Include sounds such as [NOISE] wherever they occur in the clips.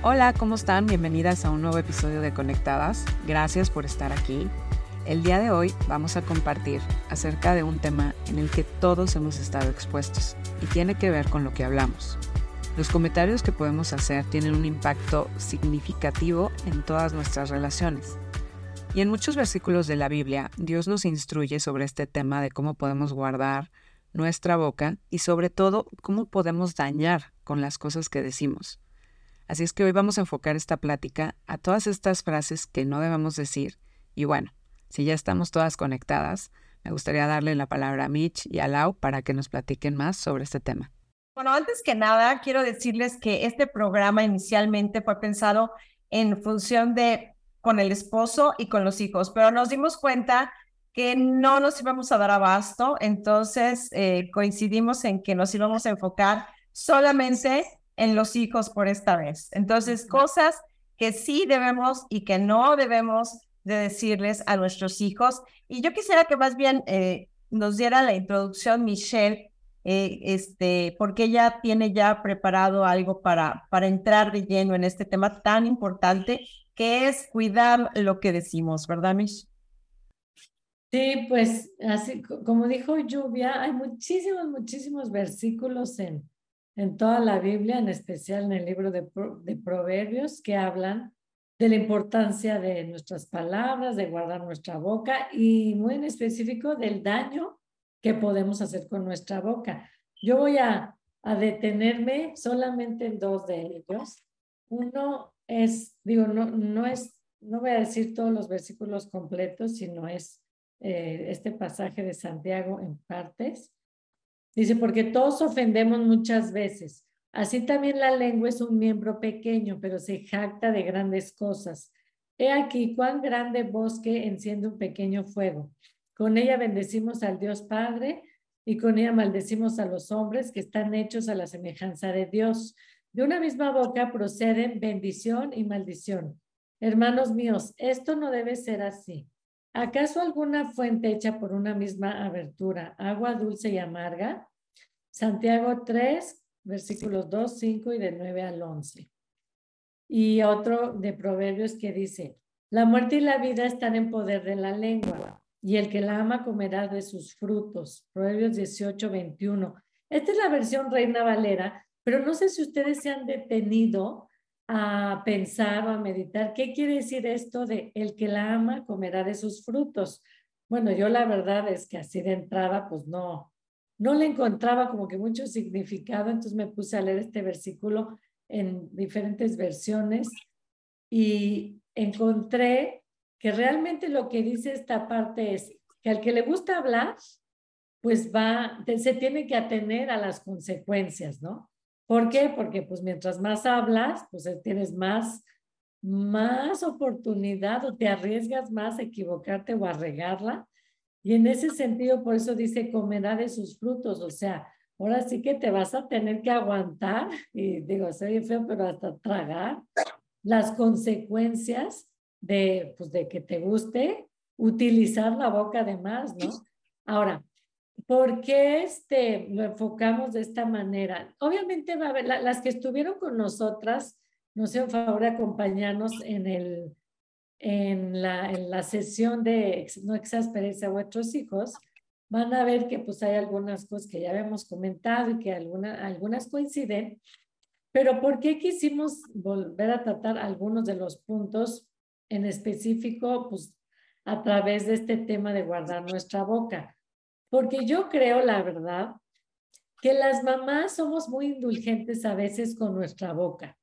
Hola, ¿cómo están? Bienvenidas a un nuevo episodio de Conectadas. Gracias por estar aquí. El día de hoy vamos a compartir acerca de un tema en el que todos hemos estado expuestos y tiene que ver con lo que hablamos. Los comentarios que podemos hacer tienen un impacto significativo en todas nuestras relaciones. Y en muchos versículos de la Biblia, Dios nos instruye sobre este tema de cómo podemos guardar nuestra boca y sobre todo cómo podemos dañar con las cosas que decimos. Así es que hoy vamos a enfocar esta plática a todas estas frases que no debemos decir. Y bueno, si ya estamos todas conectadas, me gustaría darle la palabra a Mitch y a Lau para que nos platiquen más sobre este tema. Bueno, antes que nada, quiero decirles que este programa inicialmente fue pensado en función de con el esposo y con los hijos, pero nos dimos cuenta que no nos íbamos a dar abasto, entonces eh, coincidimos en que nos íbamos a enfocar solamente en los hijos por esta vez. Entonces, cosas que sí debemos y que no debemos de decirles a nuestros hijos. Y yo quisiera que más bien eh, nos diera la introducción Michelle, eh, este, porque ella tiene ya preparado algo para, para entrar de lleno en este tema tan importante que es cuidar lo que decimos, ¿verdad, Michelle? Sí, pues así como dijo Lluvia, hay muchísimos, muchísimos versículos en, en toda la Biblia, en especial en el libro de, de Proverbios, que hablan de la importancia de nuestras palabras, de guardar nuestra boca y muy en específico del daño que podemos hacer con nuestra boca. Yo voy a, a detenerme solamente en dos de ellos. Uno es, digo, no, no es, no voy a decir todos los versículos completos, sino es eh, este pasaje de Santiago en partes. Dice, porque todos ofendemos muchas veces. Así también la lengua es un miembro pequeño, pero se jacta de grandes cosas. He aquí cuán grande bosque enciende un pequeño fuego. Con ella bendecimos al Dios Padre y con ella maldecimos a los hombres que están hechos a la semejanza de Dios. De una misma boca proceden bendición y maldición. Hermanos míos, esto no debe ser así. ¿Acaso alguna fuente hecha por una misma abertura, agua dulce y amarga? Santiago 3, versículos 2, 5 y de 9 al 11. Y otro de Proverbios que dice, la muerte y la vida están en poder de la lengua, y el que la ama comerá de sus frutos. Proverbios 18, 21. Esta es la versión Reina Valera, pero no sé si ustedes se han detenido a pensar a meditar, ¿qué quiere decir esto de el que la ama comerá de sus frutos? Bueno, yo la verdad es que así de entrada, pues no, no le encontraba como que mucho significado, entonces me puse a leer este versículo en diferentes versiones y encontré que realmente lo que dice esta parte es que al que le gusta hablar, pues va, se tiene que atener a las consecuencias, ¿no? ¿Por qué? Porque pues mientras más hablas, pues eh, tienes más, más oportunidad o te arriesgas más a equivocarte o a regarla. Y en ese sentido, por eso dice, comerá de sus frutos. O sea, ahora sí que te vas a tener que aguantar, [LAUGHS] y digo, soy feo, pero hasta tragar las consecuencias de, pues, de que te guste utilizar la boca de más, ¿no? Ahora, ¿Por qué este, lo enfocamos de esta manera? Obviamente va a haber, las que estuvieron con nosotras, nos hicieron favor de acompañarnos en, el, en, la, en la sesión de no exasperes a vuestros hijos, van a ver que pues hay algunas cosas que ya habíamos comentado y que alguna, algunas coinciden, pero ¿por qué quisimos volver a tratar algunos de los puntos en específico, pues a través de este tema de guardar nuestra boca? Porque yo creo, la verdad, que las mamás somos muy indulgentes a veces con nuestra boca.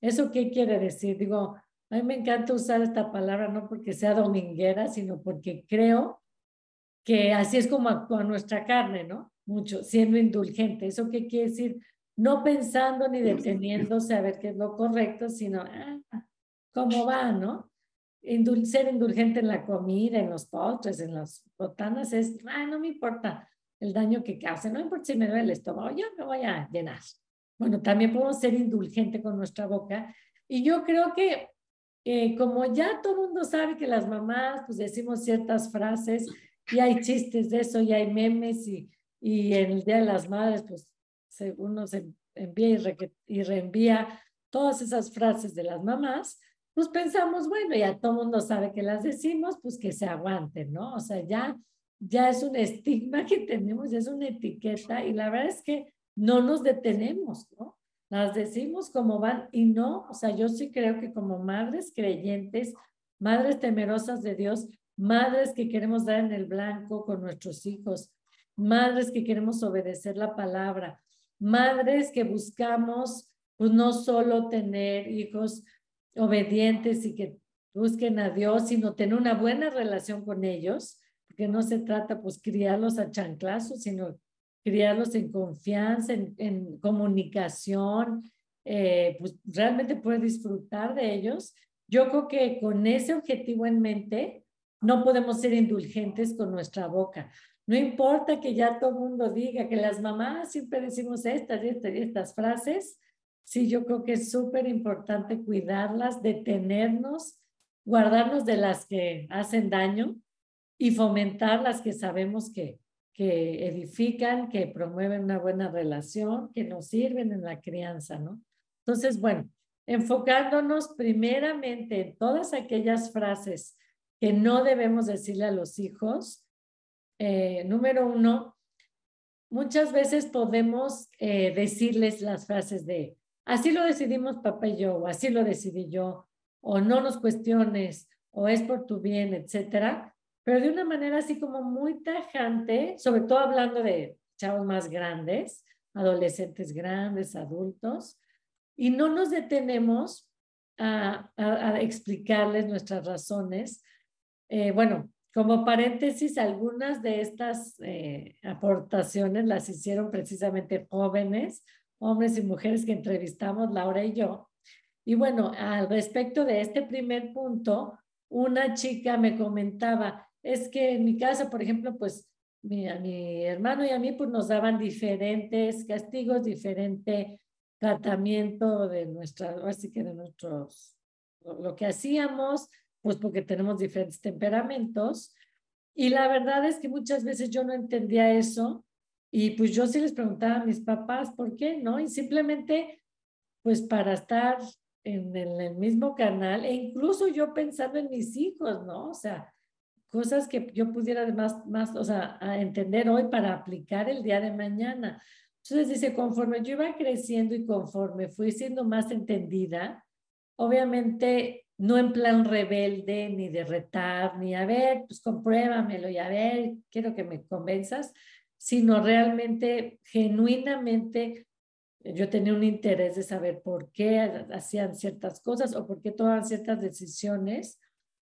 ¿Eso qué quiere decir? Digo, a mí me encanta usar esta palabra no porque sea dominguera, sino porque creo que así es como actúa nuestra carne, ¿no? Mucho, siendo indulgente. ¿Eso qué quiere decir? No pensando ni deteniéndose a ver qué es lo correcto, sino, ah, ¿cómo va, no? Ser indulgente en la comida, en los postres, en las botanas, es, ah, no me importa el daño que cause, no importa si me duele el estómago, yo me voy a llenar. Bueno, también podemos ser indulgente con nuestra boca. Y yo creo que eh, como ya todo el mundo sabe que las mamás pues decimos ciertas frases y hay chistes de eso y hay memes y, y en el Día de las Madres pues uno se envía y, y reenvía todas esas frases de las mamás, pues pensamos, bueno, ya todo mundo sabe que las decimos, pues que se aguanten, ¿no? O sea, ya, ya es un estigma que tenemos, es una etiqueta y la verdad es que no nos detenemos, ¿no? Las decimos como van y no, o sea, yo sí creo que como madres creyentes, madres temerosas de Dios, madres que queremos dar en el blanco con nuestros hijos, madres que queremos obedecer la palabra, madres que buscamos pues no solo tener hijos obedientes y que busquen a Dios, sino tener una buena relación con ellos, porque no se trata pues criarlos a chanclazos, sino criarlos en confianza, en, comunicación, eh, pues realmente poder disfrutar de ellos. Yo creo que con ese objetivo en mente, no podemos ser indulgentes con nuestra boca. No importa que ya todo mundo diga que las mamás siempre decimos estas estas, y estas frases, Sí, yo creo que es súper importante cuidarlas, detenernos, guardarnos de las que hacen daño y fomentar las que sabemos que, que edifican, que promueven una buena relación, que nos sirven en la crianza, ¿no? Entonces, bueno, enfocándonos primeramente en todas aquellas frases que no debemos decirle a los hijos. Eh, número uno, muchas veces podemos eh, decirles las frases de, así lo decidimos papá y yo, o así lo decidí yo, o no nos cuestiones, o es por tu bien, etcétera, pero de una manera así como muy tajante, sobre todo hablando de chavos más grandes, adolescentes grandes, adultos, y no nos detenemos a, explicarles nuestras razones. Eh, bueno, como paréntesis, algunas de estas eh, aportaciones las hicieron precisamente jóvenes hombres y mujeres que entrevistamos, Laura y yo. Y bueno, al respecto de este primer punto, una chica me comentaba, es que en mi casa, por ejemplo, pues mi, a mi hermano y a mí pues nos daban diferentes castigos, diferente tratamiento de nuestra, así que de nuestros, lo que hacíamos, pues porque tenemos diferentes temperamentos. Y la verdad es que muchas veces yo no entendía eso y pues yo sí les preguntaba a mis papás por qué, ¿no? Y simplemente, pues para estar en el, mismo canal e incluso yo pensando en mis hijos, ¿no? O sea, cosas que yo pudiera más, más, o sea, entender hoy para aplicar el día de mañana. Entonces dice, conforme yo iba creciendo y conforme fui siendo más entendida, obviamente no en plan rebelde, ni de retar, ni a ver, pues compruébamelo y a ver, quiero que me convenzas, sino realmente, genuinamente, yo tenía un interés de saber por qué hacían ciertas cosas o por qué tomaban ciertas decisiones.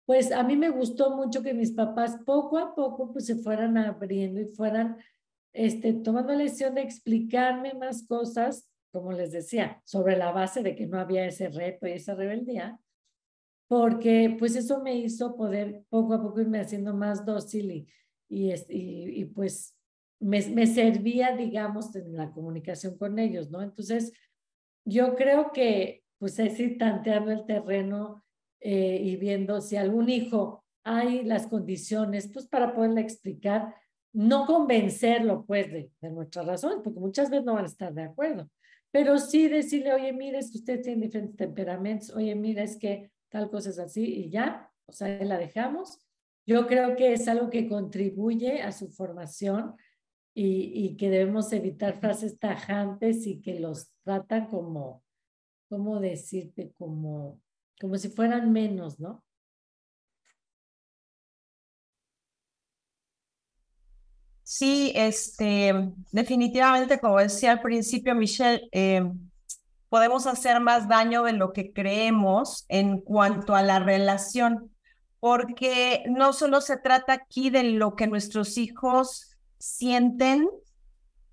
Pues a mí me gustó mucho que mis papás poco a poco pues se fueran abriendo y fueran este, tomando la lección de explicarme más cosas, como les decía, sobre la base de que no había ese reto y esa rebeldía, porque pues eso me hizo poder poco a poco irme haciendo más dócil y, y, y pues me, servía, digamos, en la comunicación con ellos, ¿no? Entonces, yo creo que, pues, es ir tanteando el terreno eh, y viendo si algún hijo hay las condiciones, pues, para poderle explicar, no convencerlo, pues, de, de nuestras razones, porque muchas veces no van a estar de acuerdo, pero sí decirle, oye, mire, es que usted tiene diferentes temperamentos, oye, mira, es que tal cosa es así, y ya, o sea, la dejamos. Yo creo que es algo que contribuye a su formación y, que debemos evitar frases tajantes y que los tratan como, ¿cómo decirte? Como, como si fueran menos, ¿no? Sí, este, definitivamente, como decía al principio Michelle, eh, podemos hacer más daño de lo que creemos en cuanto a la relación, porque no solo se trata aquí de lo que nuestros hijos sienten,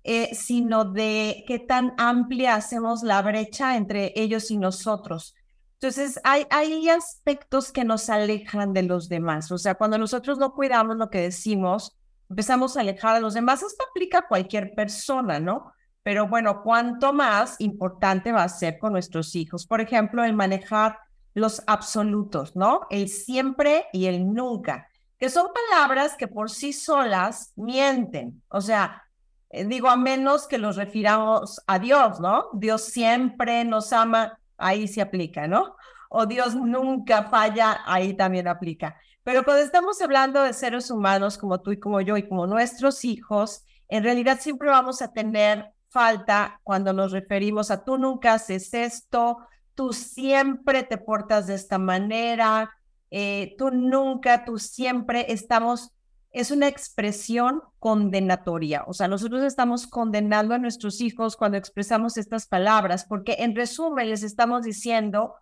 eh, sino de qué tan amplia hacemos la brecha entre ellos y nosotros. Entonces, hay, hay aspectos que nos alejan de los demás. O sea, cuando nosotros no cuidamos lo que decimos, empezamos a alejar a los demás. Esto aplica a cualquier persona, ¿no? Pero bueno, cuánto más importante va a ser con nuestros hijos. Por ejemplo, el manejar los absolutos, ¿no? El siempre y el nunca son palabras que por sí solas mienten. O sea, eh, digo, a menos que los refiramos a Dios, ¿no? Dios siempre nos ama. ahí sí aplica, ¿no? O Dios nunca falla, ahí también aplica. Pero cuando estamos hablando de seres humanos como tú y como yo y como nuestros hijos, en realidad siempre vamos a tener falta cuando nos referimos a tú nunca haces esto, tú siempre te portas de esta manera, eh, tú nunca, tú siempre estamos, es una expresión condenatoria. O sea, nosotros estamos condenando a nuestros hijos cuando expresamos estas palabras, porque en resumen les estamos diciendo,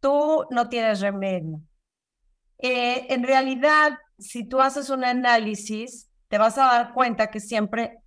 tú no tienes remedio, eh, en realidad, si tú haces un análisis, te vas a dar cuenta que siempre,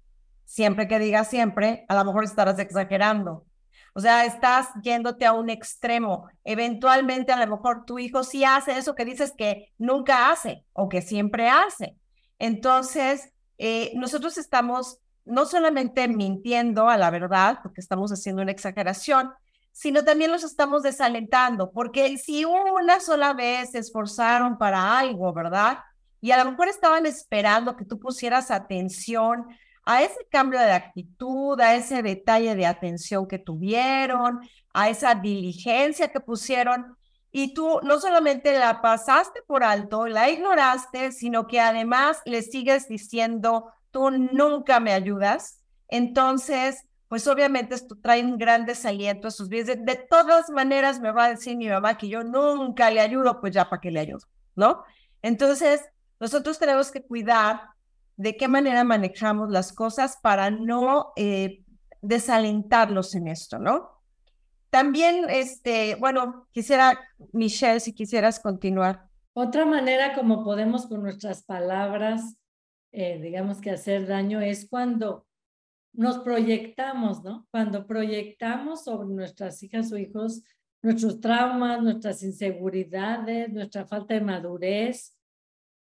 siempre que digas siempre, a lo mejor estarás exagerando. O sea, estás yéndote a un extremo. Eventualmente, a lo mejor tu hijo sí hace eso que dices que nunca hace o que siempre hace. Entonces, eh, nosotros estamos no solamente mintiendo a la verdad, porque estamos haciendo una exageración, sino también los estamos desalentando, porque si una sola vez se esforzaron para algo, ¿verdad? Y a lo mejor estaban esperando que tú pusieras atención a ese cambio de actitud, a ese detalle de atención que tuvieron, a esa diligencia que pusieron, y tú no solamente la pasaste por alto, la ignoraste, sino que además le sigues diciendo, tú nunca me ayudas. Entonces, pues obviamente esto trae un gran desaliento a sus vidas. De, todas maneras me va a decir mi mamá que yo nunca le ayudo, pues ya para qué le ayudo, ¿no? Entonces, nosotros tenemos que cuidar de qué manera manejamos las cosas para no eh, desalentarlos en esto, ¿no? También, este, bueno, quisiera, Michelle, si quisieras continuar. Otra manera como podemos con nuestras palabras, eh, digamos que hacer daño es cuando nos proyectamos, ¿no? Cuando proyectamos sobre nuestras hijas o hijos nuestros traumas, nuestras inseguridades, nuestra falta de madurez,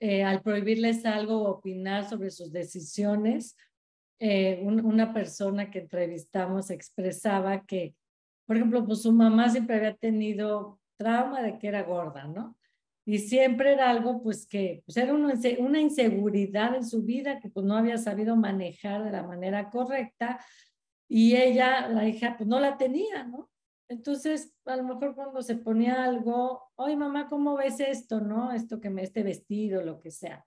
eh, al prohibirles algo o opinar sobre sus decisiones, eh, una persona que entrevistamos expresaba que, por ejemplo, pues su mamá siempre había tenido trauma de que era gorda, ¿no? y siempre era algo pues que pues era una, una inseguridad en su vida que pues no había sabido manejar de la manera correcta y ella, la hija, pues no la tenía, ¿no? Entonces, a lo mejor cuando se ponía algo, oye mamá, ¿cómo ves esto, no? Esto que me, este vestido, lo que sea.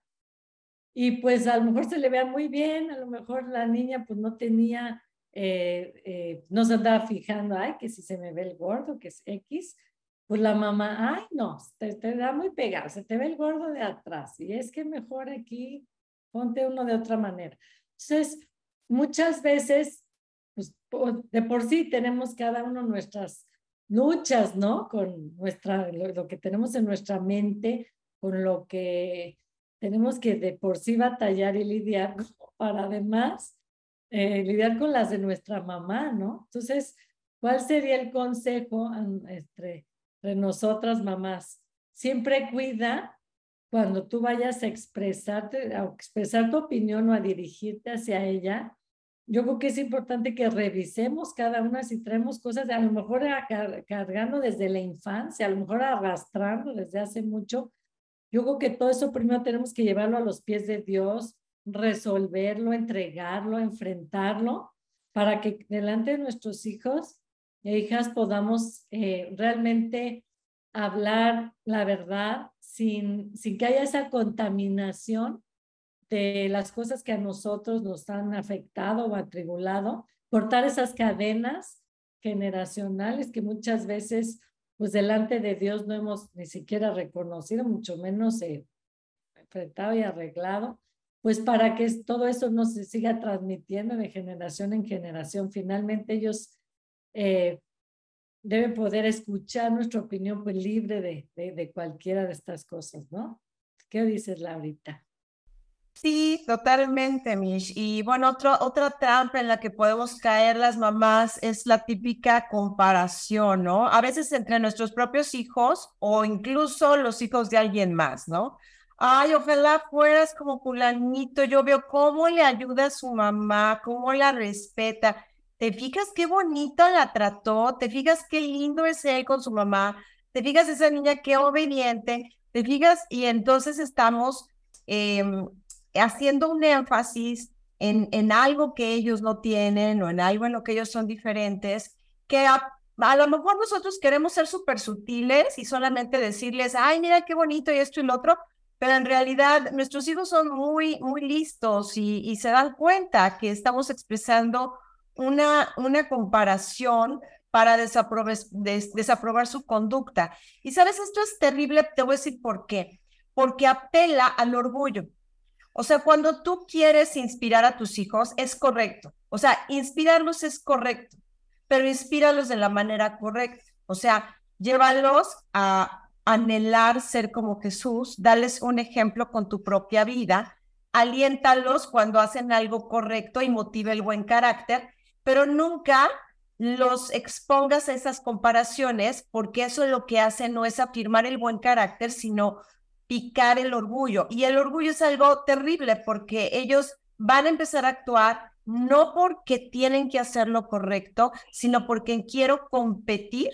Y pues a lo mejor se le vea muy bien, a lo mejor la niña pues no tenía, eh, eh, no se andaba fijando, ay, que si se me ve el gordo, que es X, pues la mamá, ay, no, te, te, da muy pegado, se te ve el gordo de atrás y es que mejor aquí ponte uno de otra manera. Entonces, muchas veces, de por sí tenemos cada uno nuestras luchas, ¿no? Con nuestra, lo, que tenemos en nuestra mente, con lo que tenemos que de por sí batallar y lidiar [LAUGHS] para además eh, lidiar con las de nuestra mamá, ¿no? Entonces, ¿cuál sería el consejo entre de nosotras mamás. Siempre cuida cuando tú vayas a expresarte, a expresar tu opinión o a dirigirte hacia ella. Yo creo que es importante que revisemos cada una si traemos cosas, a lo mejor cargando desde la infancia, a lo mejor arrastrando desde hace mucho. Yo creo que todo eso primero tenemos que llevarlo a los pies de Dios, resolverlo, entregarlo, enfrentarlo, para que delante de nuestros hijos e hijas podamos eh, realmente hablar la verdad sin, sin que haya esa contaminación de las cosas que a nosotros nos han afectado o atribulado, cortar esas cadenas generacionales que muchas veces, pues delante de Dios no hemos ni siquiera reconocido, mucho menos eh, enfrentado y arreglado, pues para que todo eso no se siga transmitiendo de generación en generación. Finalmente ellos eh, debe poder escuchar nuestra opinión pues, libre de, de, cualquiera de estas cosas, ¿no? ¿Qué dices, Laurita? Sí, totalmente, Mish. Y bueno, otro, otra trampa en la que podemos caer las mamás es la típica comparación, ¿no? A veces entre nuestros propios hijos o incluso los hijos de alguien más, ¿no? Ay, ojalá fueras como fulanito, yo veo cómo le ayuda a su mamá, cómo la respeta. ¿Te fijas qué bonito la trató? ¿Te fijas qué lindo es él con su mamá? ¿Te fijas esa niña qué obediente? ¿Te fijas? Y entonces estamos em, haciendo un énfasis en, en algo que ellos no tienen o en algo en lo que ellos son diferentes, que a lo mejor nosotros queremos ser súper sutiles y solamente decirles, ay, mira qué bonito y esto y lo otro, pero en realidad nuestros hijos son muy, muy listos y, se dan cuenta que estamos expresando una, una comparación para desaprobar su conducta. Y sabes, esto es terrible, te voy a decir por qué. Porque apela al orgullo. O sea, cuando tú quieres inspirar a tus hijos, es correcto. O sea, inspirarlos es correcto, pero inspíralos de la manera correcta. O sea, llévalos a anhelar ser como Jesús, dales un ejemplo con tu propia vida, aliéntalos cuando hacen algo correcto y motive el buen carácter, pero nunca los expongas a esas comparaciones, porque eso lo que hace no es afirmar el buen carácter, sino picar el orgullo. Y el orgullo es algo terrible porque ellos van a empezar a actuar no porque tienen que hacer lo correcto, sino porque quiero competir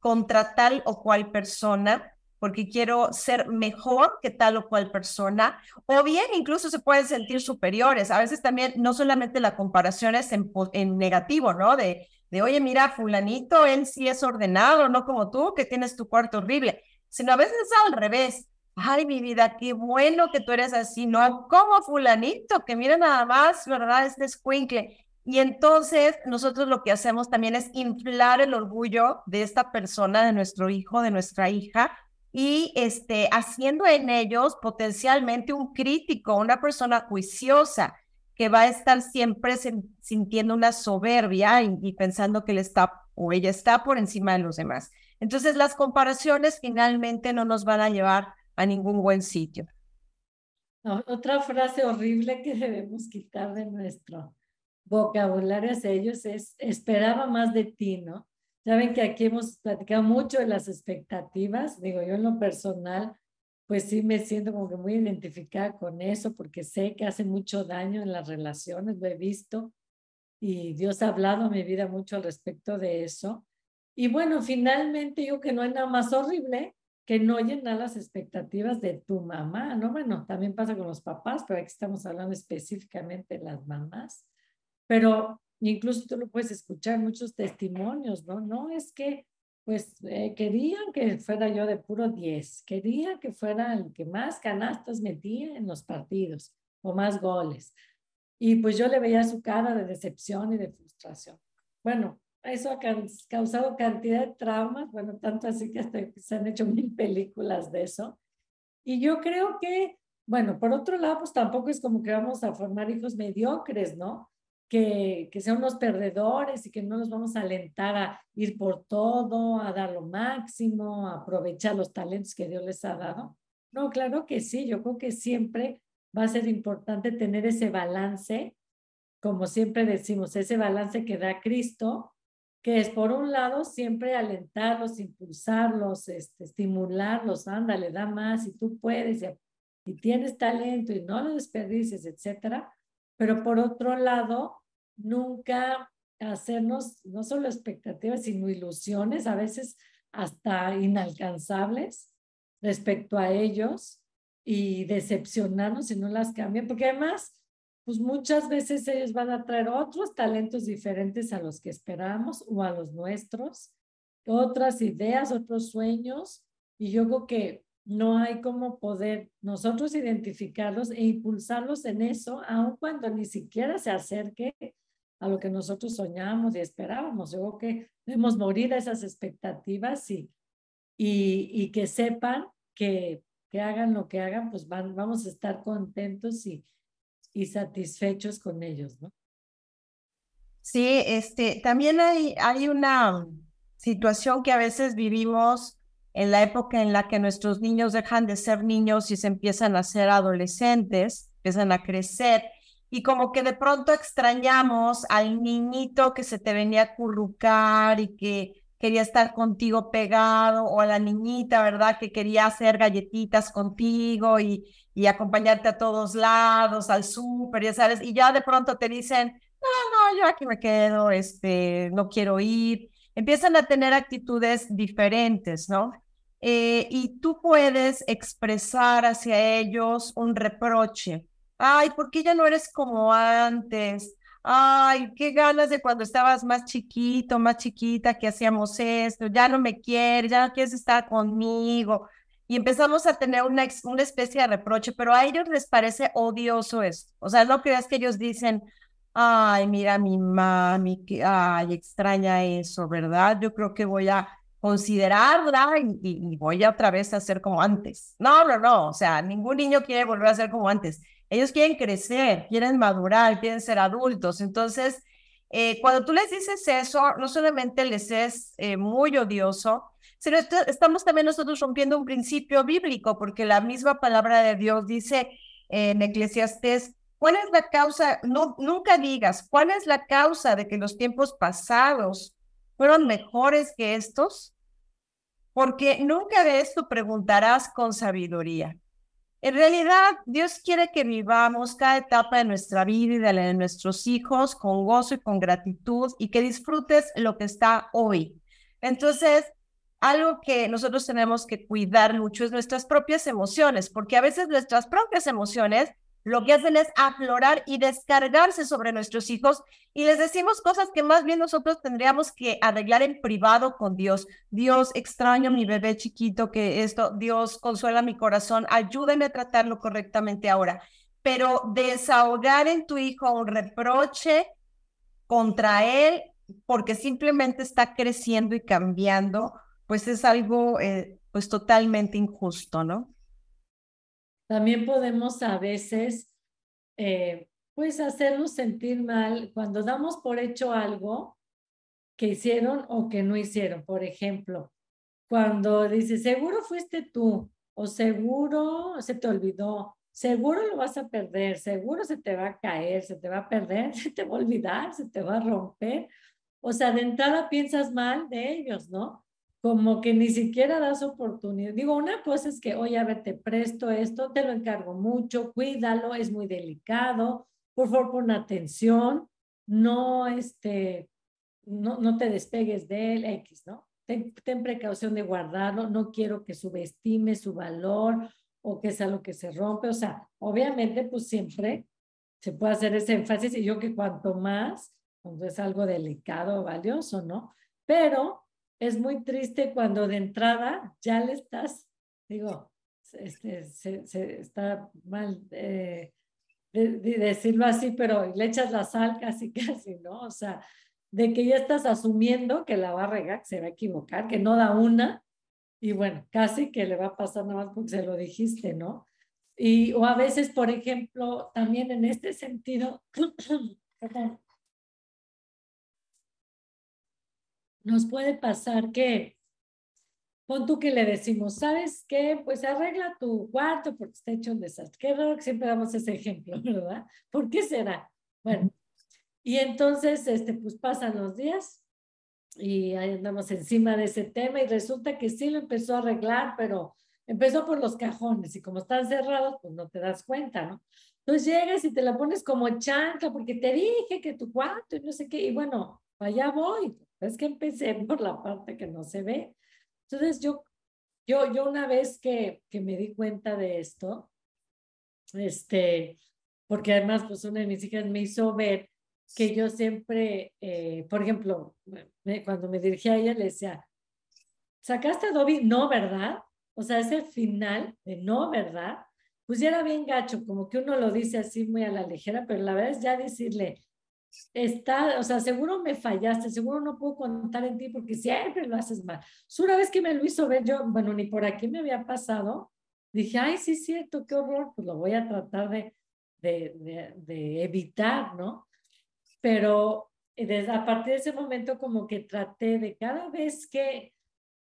contra tal o cual persona, porque quiero ser mejor que tal o cual persona, o bien incluso se pueden sentir superiores. A veces también no solamente la comparación es en, en negativo, ¿no? De de, oye, mira, fulanito, él sí es ordenado, no como tú, que tienes tu cuarto horrible, sino a veces al revés. Ay, mi vida, qué bueno que tú eres así, no como fulanito, que mira nada más, ¿verdad? Este escuincle. Y entonces nosotros lo que hacemos también es inflar el orgullo de esta persona, de nuestro hijo, de nuestra hija, y este, haciendo en ellos potencialmente un crítico, una persona juiciosa, que va a estar siempre sintiendo una soberbia y, pensando que él está o ella está por encima de los demás. Entonces las comparaciones finalmente no nos van a llevar a ningún buen sitio. otra frase horrible que debemos quitar de nuestro vocabulario hacia ellos es esperaba más de ti, ¿no? Saben que aquí hemos platicado mucho de las expectativas, digo yo en lo personal, pues sí me siento como que muy identificada con eso porque sé que hace mucho daño en las relaciones, lo he visto y Dios ha hablado a mi vida mucho al respecto de eso. Y bueno, finalmente yo que no hay nada más horrible que no llenar las expectativas de tu mamá, ¿no? Bueno, también pasa con los papás, pero aquí estamos hablando específicamente de las mamás. Pero incluso tú lo puedes escuchar muchos testimonios, ¿no? No es que pues eh, querían que fuera yo de puro 10, querían que fuera el que más canastas metía en los partidos o más goles. Y pues yo le veía su cara de decepción y de frustración. Bueno, eso ha causado cantidad de traumas, bueno, tanto así que hasta se han hecho mil películas de eso. Y yo creo que, bueno, por otro lado, pues tampoco es como que vamos a formar hijos mediocres, ¿no? que, que sean unos perdedores y que no nos vamos a alentar a ir por todo, a dar lo máximo, a aprovechar los talentos que Dios les ha dado. No, claro que sí, yo creo que siempre va a ser importante tener ese balance, como siempre decimos, ese balance que da Cristo, que es por un lado siempre alentarlos, impulsarlos, este, estimularlos, ándale, da más y tú puedes y, y tienes talento y no lo desperdices, etcétera. Pero por otro lado, nunca hacernos no solo expectativas, sino ilusiones, a veces hasta inalcanzables respecto a ellos y decepcionarnos si no las cambian, porque además, pues muchas veces ellos van a traer otros talentos diferentes a los que esperamos o a los nuestros, otras ideas, otros sueños, y yo creo que no hay como poder nosotros identificarlos e impulsarlos en eso, aun cuando ni siquiera se acerque a lo que nosotros soñamos y esperábamos. Yo creo que debemos morir a esas expectativas y, y, y que sepan que, que hagan lo que hagan, pues van, vamos a estar contentos y, y satisfechos con ellos, ¿no? Sí, este, también hay, hay una situación que a veces vivimos en la época en la que nuestros niños dejan de ser niños y se empiezan a ser adolescentes, empiezan a crecer, y como que de pronto extrañamos al niñito que se te venía a currucar y que quería estar contigo pegado, o a la niñita, ¿verdad? Que quería hacer galletitas contigo y, y acompañarte a todos lados, al súper, ya sabes, y ya de pronto te dicen, no, no, yo aquí me quedo, este, no quiero ir. Empiezan a tener actitudes diferentes, ¿no? Eh, y tú puedes expresar hacia ellos un reproche. Ay, ¿por qué ya no eres como antes? Ay, qué ganas de cuando estabas más chiquito, más chiquita, que hacíamos esto, ya no me quieres, ya no quieres estar conmigo. Y empezamos a tener una, especie de reproche, pero a ellos les parece odioso esto. O sea, no creas que ellos dicen, ay, mira mi mami, que, ay, extraña eso, ¿verdad? Yo creo que voy a considerarla y, voy a otra vez a hacer como antes. No, no, no, o sea, ningún niño quiere volver a ser como antes. Ellos quieren crecer, quieren madurar, quieren ser adultos. Entonces, eh, cuando tú les dices eso, no solamente les es eh, muy odioso, sino estamos también nosotros rompiendo un principio bíblico, porque la misma palabra de Dios dice en Eclesiastés, ¿cuál es la causa? No, nunca digas, ¿cuál es la causa de que los tiempos pasados fueron mejores que estos? Porque nunca de esto preguntarás con sabiduría. En realidad, Dios quiere que vivamos cada etapa de nuestra vida y de la de nuestros hijos con gozo y con gratitud y que disfrutes lo que está hoy. Entonces, algo que nosotros tenemos que cuidar mucho es nuestras propias emociones, porque a veces nuestras propias emociones lo que hacen es aflorar y descargarse sobre nuestros hijos y les decimos cosas que más bien nosotros tendríamos que arreglar en privado con Dios. Dios, extraño mi bebé chiquito que esto, Dios, consuela mi corazón, ayúdenme a tratarlo correctamente ahora. Pero desahogar en tu hijo un reproche contra él porque simplemente está creciendo y cambiando, pues es algo eh, pues totalmente injusto, ¿no? También podemos a veces, eh, pues, hacernos sentir mal cuando damos por hecho algo que hicieron o que no hicieron. Por ejemplo, cuando dices, seguro fuiste tú, o seguro se te olvidó, seguro lo vas a perder, seguro se te va a caer, se te va a perder, [LAUGHS] se te va a olvidar, se te va a romper. O sea, de entrada piensas mal de ellos, ¿no? Como que ni siquiera das oportunidad. Digo, una cosa es que, oye, a ver, te presto esto, te lo encargo mucho, cuídalo, es muy delicado, por favor, pon atención, no, este, no, no te despegues de él, X, ¿no? Ten, ten precaución de guardarlo, no quiero que subestime su valor o que sea lo que se rompe, o sea, obviamente, pues siempre se puede hacer ese énfasis y yo que cuanto más, cuando es algo delicado valioso, ¿no? Pero es muy triste cuando de entrada ya le estás, digo, este, se, está mal eh, decirlo así, pero le echas la sal casi, [LAUGHS] casi, ¿no? O sea, de que ya estás asumiendo que la va a regar, que se va a equivocar, que no da una, y bueno, casi que le va a pasar nada más porque se lo dijiste, ¿no? Y, o a veces, por ejemplo, también en este sentido, [CLEARS THROAT] nos puede pasar que, pon tú que le decimos, ¿sabes qué? Pues arregla tu cuarto porque está hecho un desastre. Qué raro que siempre damos ese ejemplo, [LAUGHS] ¿verdad? ¿Por qué será? Bueno, y entonces, este, pues pasan los días y ahí andamos encima de ese tema y resulta que sí lo empezó a arreglar, pero empezó por los cajones y como están cerrados, pues no te das cuenta, ¿no? Entonces llegas y te la pones como chanca porque te dije que tu cuarto y no sé qué, y bueno, allá voy, es que empecé [LAUGHS] por la parte que no se ve. Entonces yo, yo, yo una vez que, que me di cuenta de esto, este, porque además pues una de mis hijas me hizo ver que yo siempre, eh, por ejemplo, cuando me dirigía a ella le decía, ¿sacaste Adobe? No, ¿verdad? O sea, ese final de no, ¿verdad? Pues ya era bien gacho, como que uno lo dice así muy a la ligera, pero la verdad es ya decirle, está, o sea, seguro me fallaste, seguro no puedo contar en ti porque siempre lo haces mal. Una vez que me lo hizo ver yo, bueno, ni por aquí me había pasado, dije, ay, sí cierto, qué horror, pues lo voy a tratar de, de, de, evitar, ¿no? Pero desde, a partir de ese momento como que traté de cada vez que,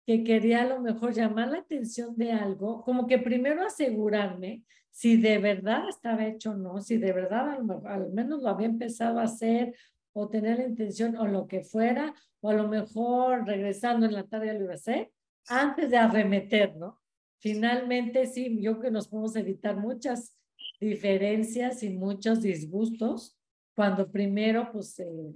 que quería a lo mejor llamar la atención de algo, como que primero asegurarme si de verdad estaba hecho o no, si de verdad al, menos lo había empezado a hacer o tener la intención o lo que fuera, o a lo mejor regresando en la tarde lo iba a antes de arremeter, ¿no? Finalmente, sí, yo creo que nos podemos evitar muchas diferencias y muchos disgustos cuando primero, pues, eh,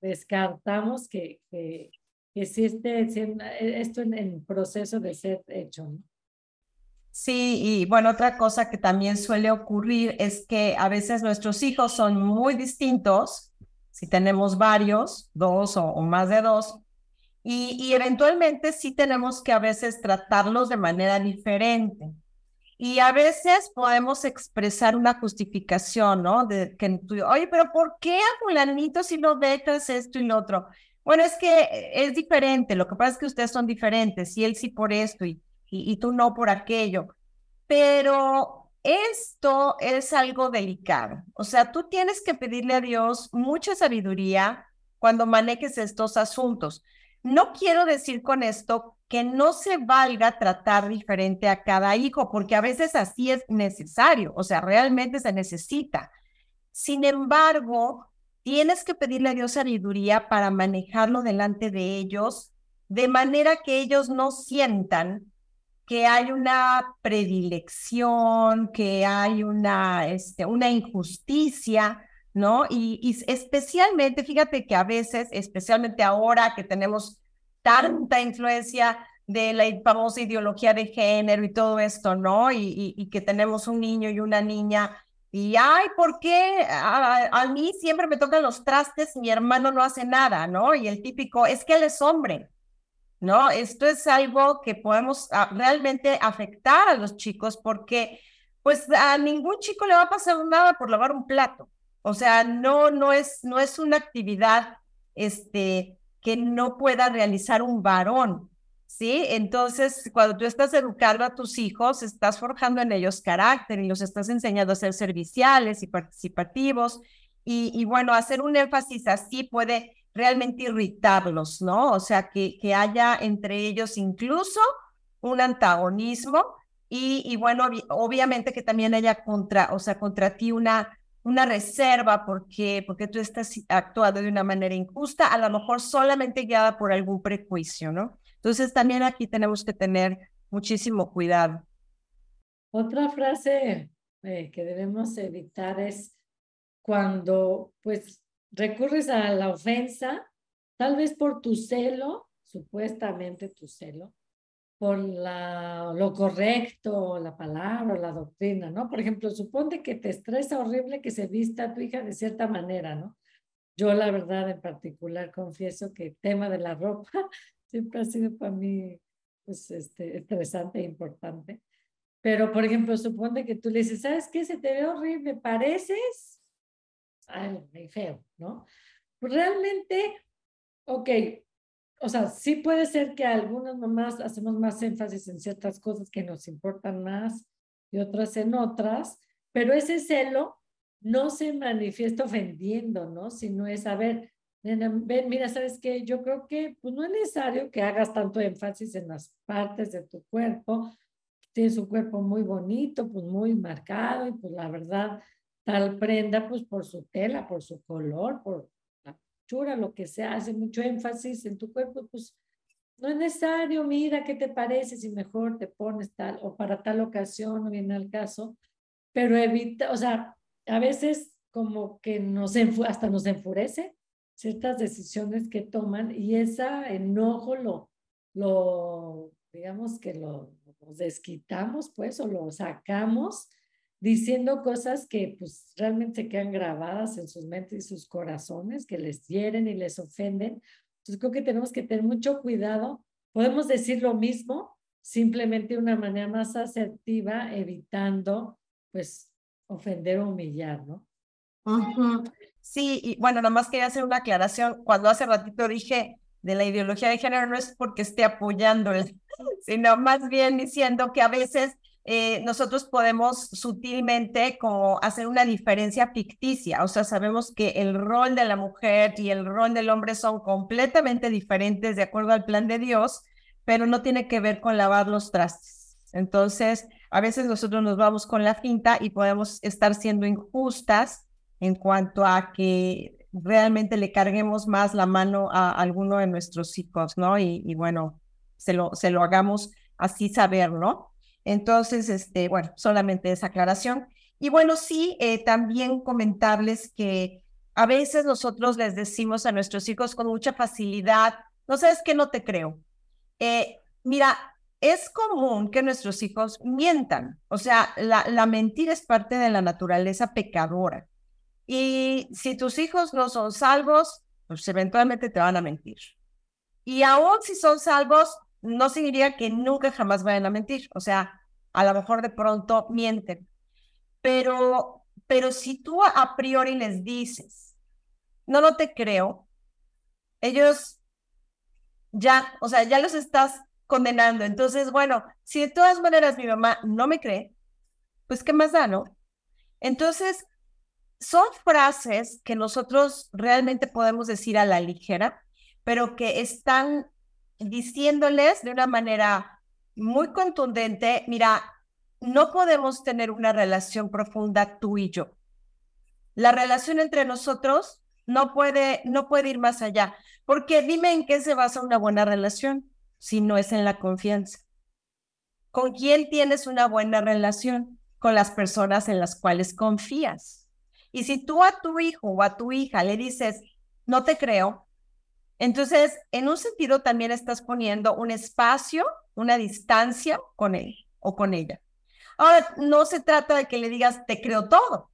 descartamos que, que, que existe esto en, en proceso de ser hecho, ¿no? Sí, y bueno, otra cosa que también suele ocurrir es que a veces nuestros hijos son muy distintos si tenemos varios, dos o, más de dos, y, eventualmente sí tenemos que a veces tratarlos de manera diferente. Y a veces podemos expresar una justificación, ¿no? De que, oye, pero ¿por qué a fulanito si lo dejas esto y lo otro? Bueno, es que es diferente, lo que pasa es que ustedes son diferentes, y él sí por esto y, y, tú no por aquello. Pero esto es algo delicado. O sea, tú tienes que pedirle a Dios mucha sabiduría cuando manejes estos asuntos. No quiero decir con esto que no se valga tratar diferente a cada hijo, porque a veces así es necesario, o sea, realmente se necesita. Sin embargo, tienes que pedirle a Dios sabiduría para manejarlo delante de ellos, de manera que ellos no sientan que hay una predilección, que hay una, este, una injusticia, ¿no? Y, especialmente, fíjate que a veces, especialmente ahora que tenemos tanta influencia de la famosa ideología de género y todo esto, ¿no? Y, y que tenemos un niño y una niña. Y, ay, ¿por qué a, a, mí siempre me tocan los trastes, mi hermano no hace nada, ¿no? Y el típico, es que él es hombre. ¿No? Esto es algo que podemos ah, realmente afectar a los chicos porque pues a ningún chico le va a pasar nada por lavar un plato. O sea, no, no es, no es una actividad este, que no pueda realizar un varón, ¿sí? Entonces, cuando tú estás educando a tus hijos, estás forjando en ellos carácter y los estás enseñando a ser serviciales y participativos. Y, y bueno, hacer un énfasis así puede realmente irritarlos, ¿no? O sea, que, que haya entre ellos incluso un antagonismo y, y bueno, obviamente que también haya contra, o sea, contra ti una, una reserva porque, porque tú estás actuando de una manera injusta, a lo mejor solamente guiada por algún prejuicio, ¿no? Entonces también aquí tenemos que tener muchísimo cuidado. Otra frase eh, que debemos evitar es cuando pues recurres a la ofensa, tal vez por tu celo, supuestamente tu celo, por lo correcto, la palabra, la doctrina, ¿no? Por ejemplo, suponte que te estresa horrible que se vista tu hija de cierta manera, ¿no? Yo la verdad en particular confieso que el tema de la ropa [LAUGHS] siempre ha sido para mí pues, este, estresante e importante. Pero, por ejemplo, suponte que tú le dices, ¿sabes qué? Se te ve horrible, pareces ay, feo, ¿no? Realmente, ok, o sea, sí puede ser que algunas mamás hacemos más énfasis en ciertas cosas que nos importan más y otras en otras, pero ese celo no se manifiesta ofendiendo, ¿no? Sino es, a ver, ven, mira, ¿sabes qué? Yo creo que pues, no es necesario que hagas tanto énfasis en las partes de tu cuerpo. Tienes un cuerpo muy bonito, pues muy marcado y pues la verdad, tal prenda, pues por su tela, por su color, por la chura, lo que sea, hace mucho énfasis en tu cuerpo, pues no es necesario, mira qué te parece si mejor te pones tal o para tal ocasión, no viene al caso, pero evita, o sea, a veces como que nos hasta nos enfurece ciertas decisiones que toman y ese enojo lo, lo digamos que lo, lo desquitamos pues o lo sacamos diciendo cosas que pues realmente se quedan grabadas en sus mentes y sus corazones, que les hieren y les ofenden. Entonces creo que tenemos que tener mucho cuidado. Podemos decir lo mismo, simplemente de una manera más asertiva, evitando pues ofender o humillar, ¿no? Sí, y bueno, nada más quería hacer una aclaración. Cuando hace ratito dije de la ideología de género, no es porque esté apoyando, [LAUGHS] sino más bien diciendo que a veces eh, nosotros podemos sutilmente como hacer una diferencia ficticia, o sea, sabemos que el rol de la mujer y el rol del hombre son completamente diferentes de acuerdo al plan de Dios, pero no tiene que ver con lavar los trastes. Entonces, a veces nosotros nos vamos con la finta y podemos estar siendo injustas en cuanto a que realmente le carguemos más la mano a alguno de nuestros hijos, ¿no? Y, y bueno, se lo, se lo hagamos así saber, ¿no? Entonces, este, bueno, solamente esa aclaración. Y bueno, sí, eh, también comentarles que a veces nosotros les decimos a nuestros hijos con mucha facilidad, no sabes que no te creo. Eh, mira, es común que nuestros hijos mientan, o sea, la, la mentira es parte de la naturaleza pecadora. Y si tus hijos no son salvos, pues eventualmente te van a mentir. Y aún si son salvos, no significa que nunca jamás vayan a mentir. O sea, a lo mejor de pronto mienten. Pero, pero si tú a priori les dices, no, no te creo, ellos ya, o sea, ya los estás condenando. Entonces, bueno, si de todas maneras mi mamá no me cree, pues qué más da, ¿no? Entonces, son frases que nosotros realmente podemos decir a la ligera, pero que están diciéndoles de una manera muy contundente, mira, no podemos tener una relación profunda tú y yo. La relación entre nosotros no puede, no puede ir más allá, porque dime en qué se basa una buena relación si no es en la confianza. ¿Con quién tienes una buena relación? Con las personas en las cuales confías. Y si tú a tu hijo o a tu hija le dices, no te creo, entonces en un sentido también estás poniendo un espacio, una distancia con él o con ella. Ahora, no se trata de que le digas, te creo todo.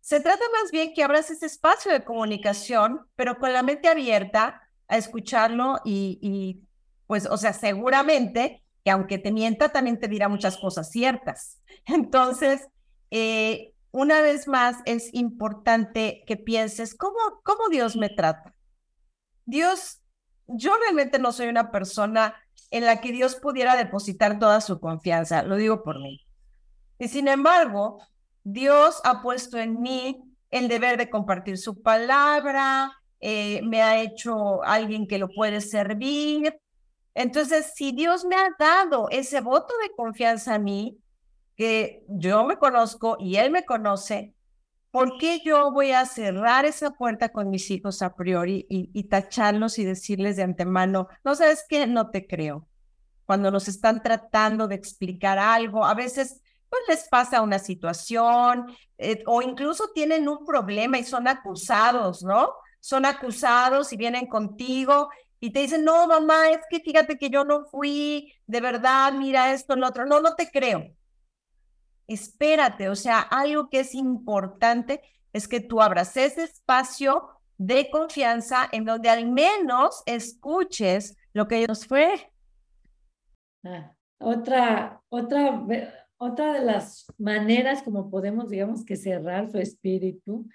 Se trata más bien que abras ese espacio de comunicación, pero con la mente abierta a escucharlo y pues, o sea, seguramente que aunque te mienta, también te dirá muchas cosas ciertas. [LAUGHS] Entonces, eh, una vez más, es importante que pienses, ¿cómo, ¿cómo Dios me trata? Dios, yo realmente no soy una persona en la que Dios pudiera depositar toda su confianza, lo digo por mí. Y sin embargo, Dios ha puesto en mí el deber de compartir su palabra, eh, me ha hecho alguien que lo puede servir, entonces, si Dios me ha dado ese voto de confianza a mí, que yo me conozco y Él me conoce, ¿por qué yo voy a cerrar esa puerta con mis hijos a priori y, tacharlos y decirles de antemano, no sabes qué, no te creo? Cuando nos están tratando de explicar algo, a veces pues les pasa una situación eh, o incluso tienen un problema y son acusados, ¿no? Son acusados y vienen contigo y te dicen, no, mamá, es que fíjate que yo no fui, de verdad, mira esto, lo otro. No, no te creo. Espérate, o sea, algo que es importante es que tú abras ese espacio de confianza en donde al menos escuches lo que ellos fue. Ah, otra, otra, otra de las maneras como podemos, digamos, que cerrar su espíritu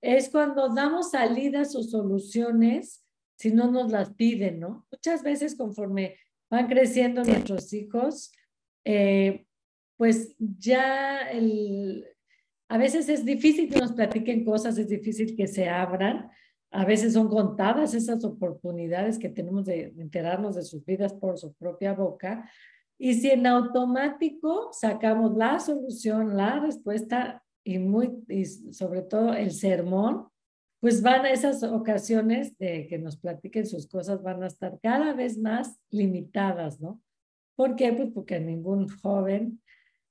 es cuando damos salidas o soluciones si no nos las piden, ¿no? Muchas veces conforme van creciendo nuestros hijos, eh, pues ya el, a veces es difícil que nos platiquen cosas, es difícil que se abran, a veces son contadas esas oportunidades que tenemos de enterarnos de sus vidas por su propia boca. Y si en automático sacamos la solución, la respuesta y, muy, y sobre todo el sermón, pues van a esas ocasiones de que nos platiquen sus cosas, van a estar cada vez más limitadas, ¿no? ¿Por qué? Pues porque ningún joven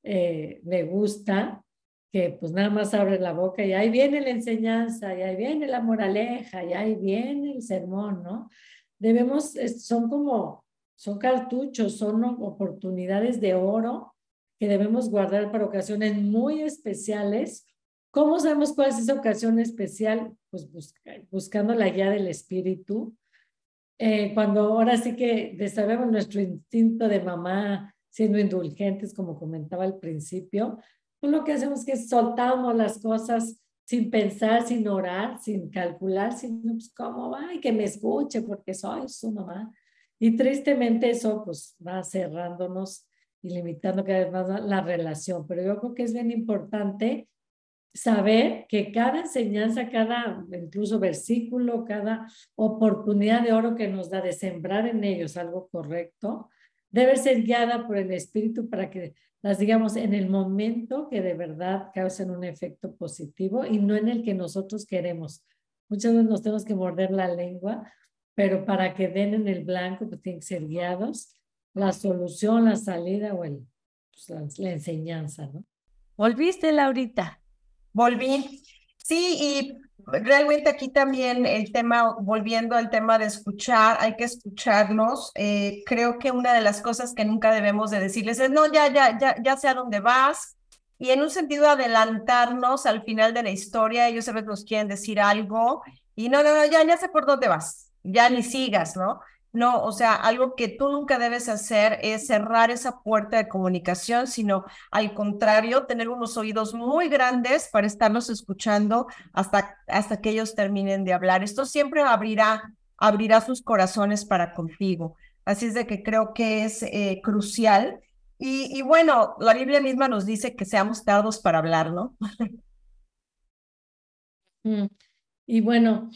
eh, le gusta que pues nada más abre la boca y ahí viene la enseñanza, y ahí viene la moraleja, y ahí viene el sermón, ¿no? Debemos, son como, son cartuchos, son oportunidades de oro que debemos guardar para ocasiones muy especiales ¿Cómo sabemos cuál es esa ocasión especial? Pues buscando la guía del espíritu. Eh, cuando ahora sí que desarrollamos nuestro instinto de mamá siendo indulgentes, como comentaba al principio, pues lo que hacemos es que soltamos las cosas sin pensar, sin orar, sin calcular, sin pues, cómo va y que me escuche porque soy su mamá. Y tristemente eso pues va cerrándonos y limitando cada vez más la relación. Pero yo creo que es bien importante saber que cada enseñanza, cada incluso versículo, cada oportunidad de oro que nos da de sembrar en ellos algo correcto, debe ser guiada por el Espíritu para que las digamos en el momento que de verdad causen un efecto positivo y no en el que nosotros queremos. Muchas veces nos tenemos que morder la lengua, pero para que den en el blanco, pues tienen que ser guiados la solución, la salida o el, pues, la, la enseñanza, ¿no? ¿Volviste, Laurita? Volví. Sí, y realmente aquí también el tema, volviendo al tema de escuchar, hay que escucharnos. Eh, creo que una de las cosas que nunca debemos de decirles es, no, ya, ya, ya, ya sé a dónde vas, y en un sentido adelantarnos al final de la historia, ellos a veces nos quieren decir algo y no, no, no, ya, ya sé por dónde vas, ya ni sigas, ¿no? No, o sea, algo que tú nunca debes hacer es cerrar esa puerta de comunicación, sino al contrario, tener unos oídos muy grandes para estarlos escuchando hasta, hasta que ellos terminen de hablar. Esto siempre abrirá, abrirá sus corazones para contigo. Así es de que creo que es eh, crucial. Y, y, bueno, la Biblia misma nos dice que seamos tardos para hablar, ¿no? Mm. Y bueno,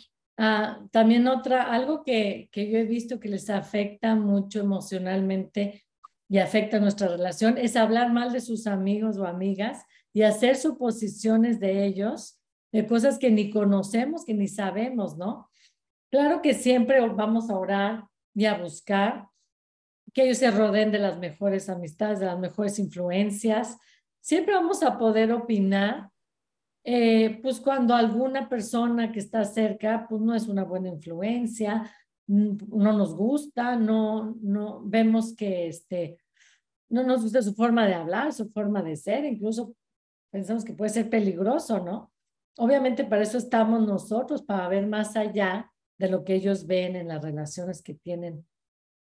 Ah, también otra, algo que, que yo he visto que les afecta mucho emocionalmente y afecta nuestra relación es hablar mal de sus amigos o amigas y hacer suposiciones de ellos, de cosas que ni conocemos, que ni sabemos, ¿no? Claro que siempre vamos a orar y a buscar que ellos se rodeen de las mejores amistades, de las mejores influencias. Siempre vamos a poder opinar eh, pues cuando alguna persona que está cerca, pues no es una buena influencia, no nos gusta, no, no vemos que este, no nos gusta su forma de hablar, su forma de ser, incluso pensamos que puede ser peligroso, ¿no? Obviamente para eso estamos nosotros, para ver más allá de lo que ellos ven en las relaciones que tienen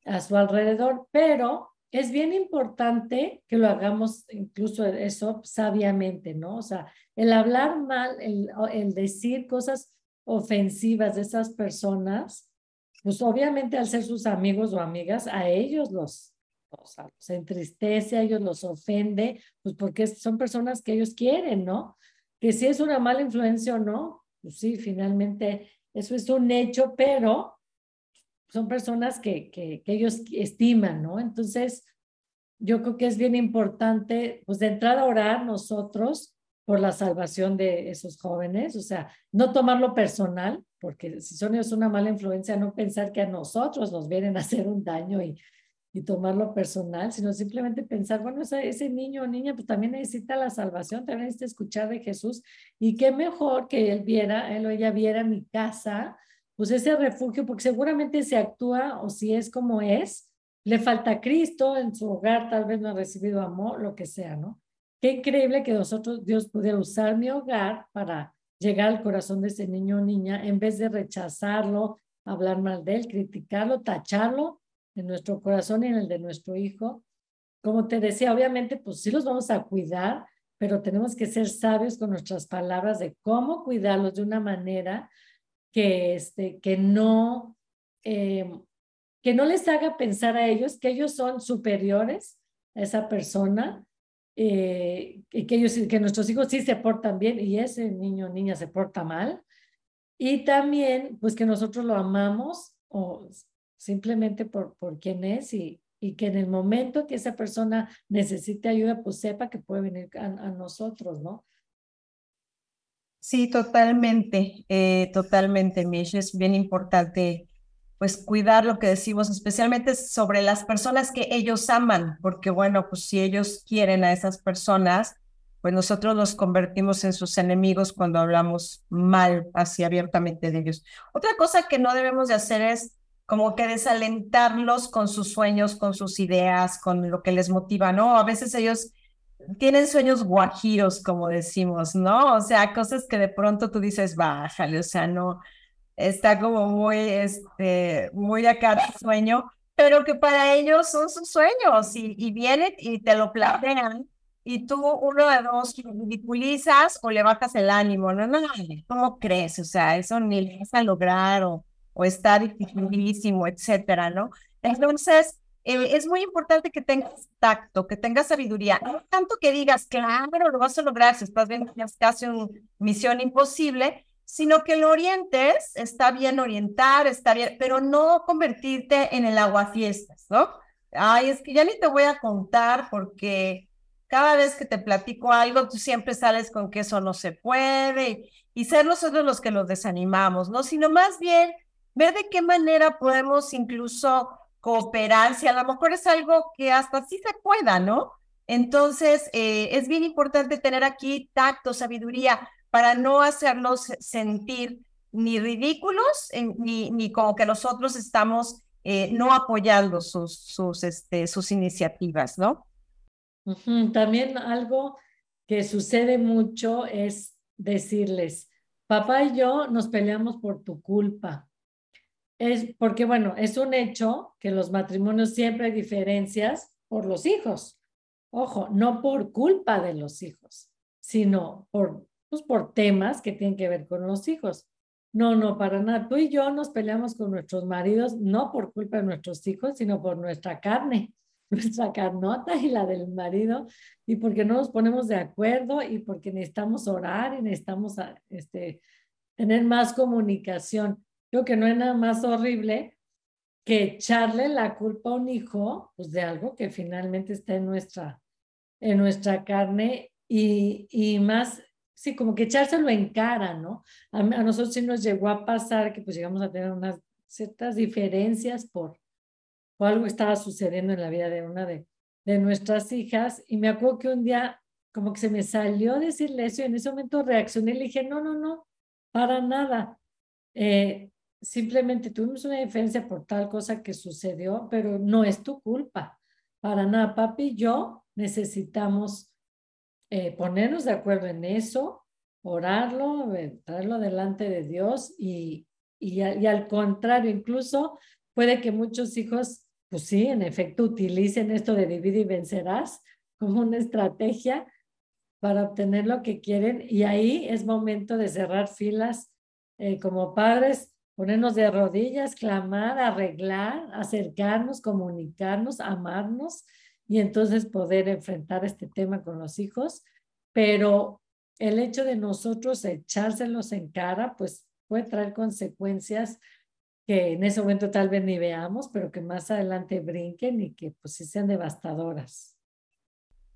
a su alrededor, pero es bien importante que lo hagamos incluso eso sabiamente, ¿no? O sea, el hablar mal, el, el decir cosas ofensivas de esas personas, pues obviamente al ser sus amigos o amigas, a ellos los, o sea, los entristece, a ellos los ofende, pues porque son personas que ellos quieren, ¿no? Que si es una mala influencia o no, pues sí, finalmente eso es un hecho, pero son personas que, que, ellos estiman, ¿no? Entonces, yo creo que es bien importante, pues de entrada orar nosotros por la salvación de esos jóvenes, o sea, no tomarlo personal, porque si son ellos una mala influencia, no pensar que a nosotros nos vienen a hacer un daño y, y tomarlo personal, sino simplemente pensar, bueno, ese, ese niño o niña pues también necesita la salvación, también necesita escuchar de Jesús y qué mejor que él viera, él o ella viera mi casa pues ese refugio, porque seguramente se actúa o si es como es, le falta Cristo en su hogar, tal vez no ha recibido amor, lo que sea, ¿no? Qué increíble que nosotros, Dios pudiera usar mi hogar para llegar al corazón de ese niño o niña en vez de rechazarlo, hablar mal de él, criticarlo, tacharlo en nuestro corazón y en el de nuestro hijo. Como te decía, obviamente, pues sí los vamos a cuidar, pero tenemos que ser sabios con nuestras palabras de cómo cuidarlos de una manera que, este, que, no, eh, que no les haga pensar a ellos que ellos son superiores a esa persona eh, y que, ellos, que nuestros hijos sí se portan bien y ese niño o niña se porta mal. Y también, pues que nosotros lo amamos o simplemente por, por quién es y, y que en el momento que esa persona necesite ayuda, pues sepa que puede venir a nosotros, ¿no? Sí, totalmente, eh, totalmente, Mish. Es bien importante, pues, cuidar lo que decimos, especialmente sobre las personas que ellos aman, porque, bueno, pues si ellos quieren a esas personas, pues nosotros los convertimos en sus enemigos cuando hablamos mal, así abiertamente de ellos. Otra cosa que no debemos de hacer es como que desalentarlos con sus sueños, con sus ideas, con lo que les motiva, ¿no? A veces ellos tienen sueños guajiros, como decimos, ¿no? O sea, cosas que de pronto tú dices, bájale, o sea, no, está como muy, este, muy acá el sueño, pero que para ellos son sus sueños y, y vienen y te lo plantean y tú uno de dos ridiculizas o le bajas el ánimo, no, no, no, ¿cómo crees? O sea, eso ni le vas a lograr o, o está dificilísimo, etcétera, ¿no? Entonces, eh, es muy importante que tengas tacto, que tengas sabiduría. No tanto que digas, claro, lo vas a lograr si estás viendo que es casi una misión imposible, sino que lo orientes, está bien orientar, está bien, pero no convertirte en el aguafiestas, ¿no? Ay, es que ya ni te voy a contar porque cada vez que te platico algo, tú siempre sales con que eso no se puede y, y ser nosotros los que los desanimamos, ¿no? Sino más bien ver de qué manera podemos incluso cooperar, si a lo mejor es algo que hasta sí se pueda, ¿no? Entonces, eh, es bien importante tener aquí tacto, sabiduría, para no hacerlos sentir ni ridículos, ni, como que nosotros estamos eh, no apoyando sus, este, sus iniciativas, ¿no? También algo que sucede mucho es decirles, papá y yo nos peleamos por tu culpa. Es porque, bueno, es un hecho que los matrimonios siempre hay diferencias por los hijos. Ojo, no por culpa de los hijos, sino por, pues, por temas que tienen que ver con los hijos. No, no, para nada. Tú y yo nos peleamos con nuestros maridos, no por culpa de nuestros hijos, sino por nuestra carne, [LAUGHS] nuestra carnota y la del marido, y porque no nos ponemos de acuerdo y porque necesitamos orar y necesitamos este, tener más comunicación. Que no hay nada más horrible que echarle la culpa a un hijo pues, de algo que finalmente está en nuestra, en nuestra carne y, y más, sí, como que echárselo en cara, ¿no? A, nosotros sí nos llegó a pasar que pues llegamos a tener unas ciertas diferencias por, por algo que estaba sucediendo en la vida de una de, de nuestras hijas y me acuerdo que un día como que se me salió decirle eso y en ese momento reaccioné y le dije, no, no, no, para nada. Eh, simplemente tuvimos una diferencia por tal cosa que sucedió, pero no es tu culpa. Para nada, papi y yo necesitamos eh, ponernos de acuerdo en eso, orarlo, eh, traerlo delante de Dios y, y, al contrario, incluso puede que muchos hijos, pues sí, en efecto, utilicen esto de divide y vencerás como una estrategia para obtener lo que quieren y ahí es momento de cerrar filas eh, como padres, ponernos de rodillas, clamar, arreglar, acercarnos, comunicarnos, amarnos y entonces poder enfrentar este tema con los hijos. Pero el hecho de nosotros echárselos en cara, pues puede traer consecuencias que en ese momento tal vez ni veamos, pero que más adelante brinquen y que pues sean devastadoras.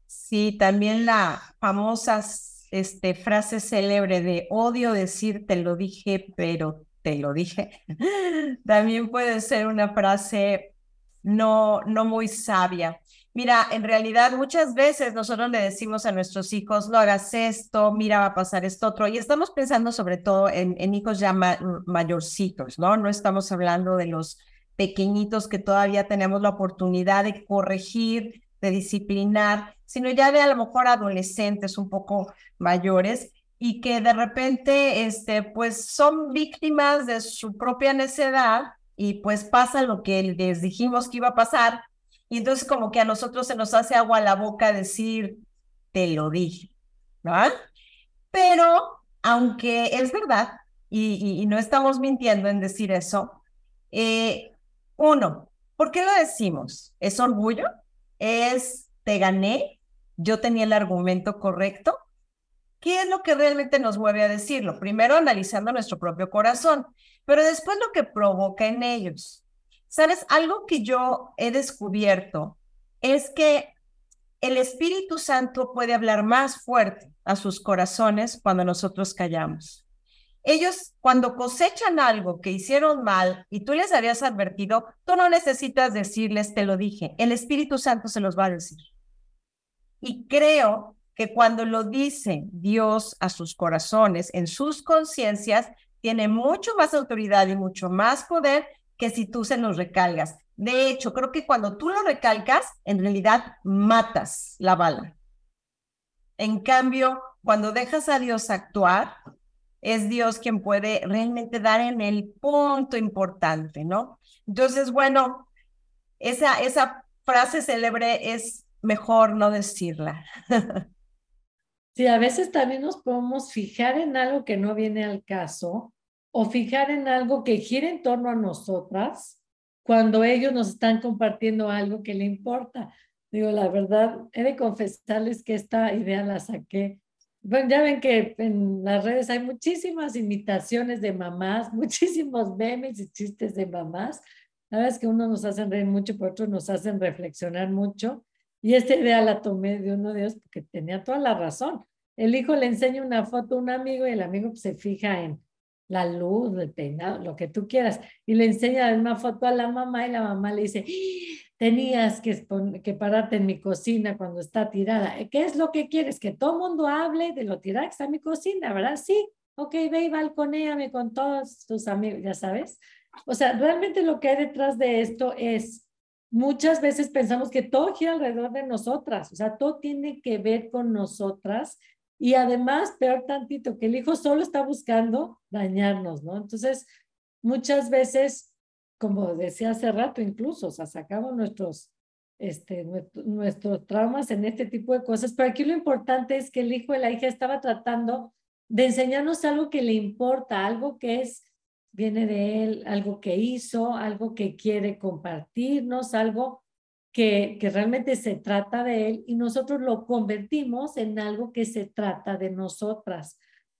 Sí, también la famosa este, frase célebre de odio decir te lo dije, pero te lo dije, [LAUGHS] también puede ser una frase no, no muy sabia. Mira, en realidad muchas veces nosotros le decimos a nuestros hijos, no hagas esto, mira, va a pasar esto otro, y estamos pensando sobre todo en, en hijos ya mayorcitos, ¿no? No estamos hablando de los pequeñitos que todavía tenemos la oportunidad de corregir, de disciplinar, sino ya de a lo mejor adolescentes un poco mayores y que de repente, este, pues son víctimas de su propia necedad y pues pasa lo que les dijimos que iba a pasar y entonces como que a nosotros se nos hace agua a la boca decir, te lo dije, ¿verdad? Pero aunque es verdad y, no estamos mintiendo en decir eso, eh, uno, ¿por qué lo decimos? ¿Es orgullo? ¿Es te gané? ¿Yo tenía el argumento correcto? ¿Qué es lo que realmente nos mueve a decirlo? Primero analizando nuestro propio corazón, pero después lo que provoca en ellos. ¿Sabes? Algo que yo he descubierto es que el Espíritu Santo puede hablar más fuerte a sus corazones cuando nosotros callamos. Ellos, cuando cosechan algo que hicieron mal y tú les habías advertido, tú no necesitas decirles, te lo dije, el Espíritu Santo se los va a decir. Y creo que cuando lo dice Dios a sus corazones, en sus conciencias, tiene mucho más autoridad y mucho más poder que si tú se los recalgas. De hecho, creo que cuando tú lo recalcas, en realidad matas la bala. En cambio, cuando dejas a Dios actuar, es Dios quien puede realmente dar en el punto importante, ¿no? Entonces, bueno, esa, esa frase célebre es mejor no decirla. [LAUGHS] Sí, a veces también nos podemos fijar en algo que no viene al caso o fijar en algo que gira en torno a nosotras cuando ellos nos están compartiendo algo que le importa. Digo, la verdad, he de confesarles que esta idea la saqué. Bueno, ya ven que en las redes hay muchísimas imitaciones de mamás, [LAUGHS] muchísimos memes y chistes de mamás. La verdad es que uno nos hacen reír mucho, por otro nos hacen reflexionar mucho. Y esta idea la tomé de uno de ellos porque tenía toda la razón. El hijo le enseña una foto a un amigo y el amigo se fija en la luz, el peinado, lo que tú quieras, y le enseña una foto a la mamá y la mamá le dice, tenías que, pararte en mi cocina cuando está tirada. ¿Qué es lo que quieres? Que todo mundo hable de lo tirada que está en mi cocina, ¿verdad? Sí, ok, ve y balconéame con todos tus amigos, ya sabes. O sea, realmente lo que hay detrás de esto es muchas veces pensamos que todo gira alrededor de nosotras, o sea, todo tiene que ver con nosotras y además, peor tantito, que el hijo solo está buscando dañarnos, ¿no? Entonces, muchas veces, como decía hace rato incluso, o sea, sacamos nuestros, este, nuestros traumas en este tipo de cosas, pero aquí lo importante es que el hijo de la hija estaba tratando de enseñarnos algo que le importa, algo que es viene de él, algo que hizo, algo que quiere compartirnos, algo que, que realmente se trata de él y nosotros lo convertimos en algo que se trata de nosotras.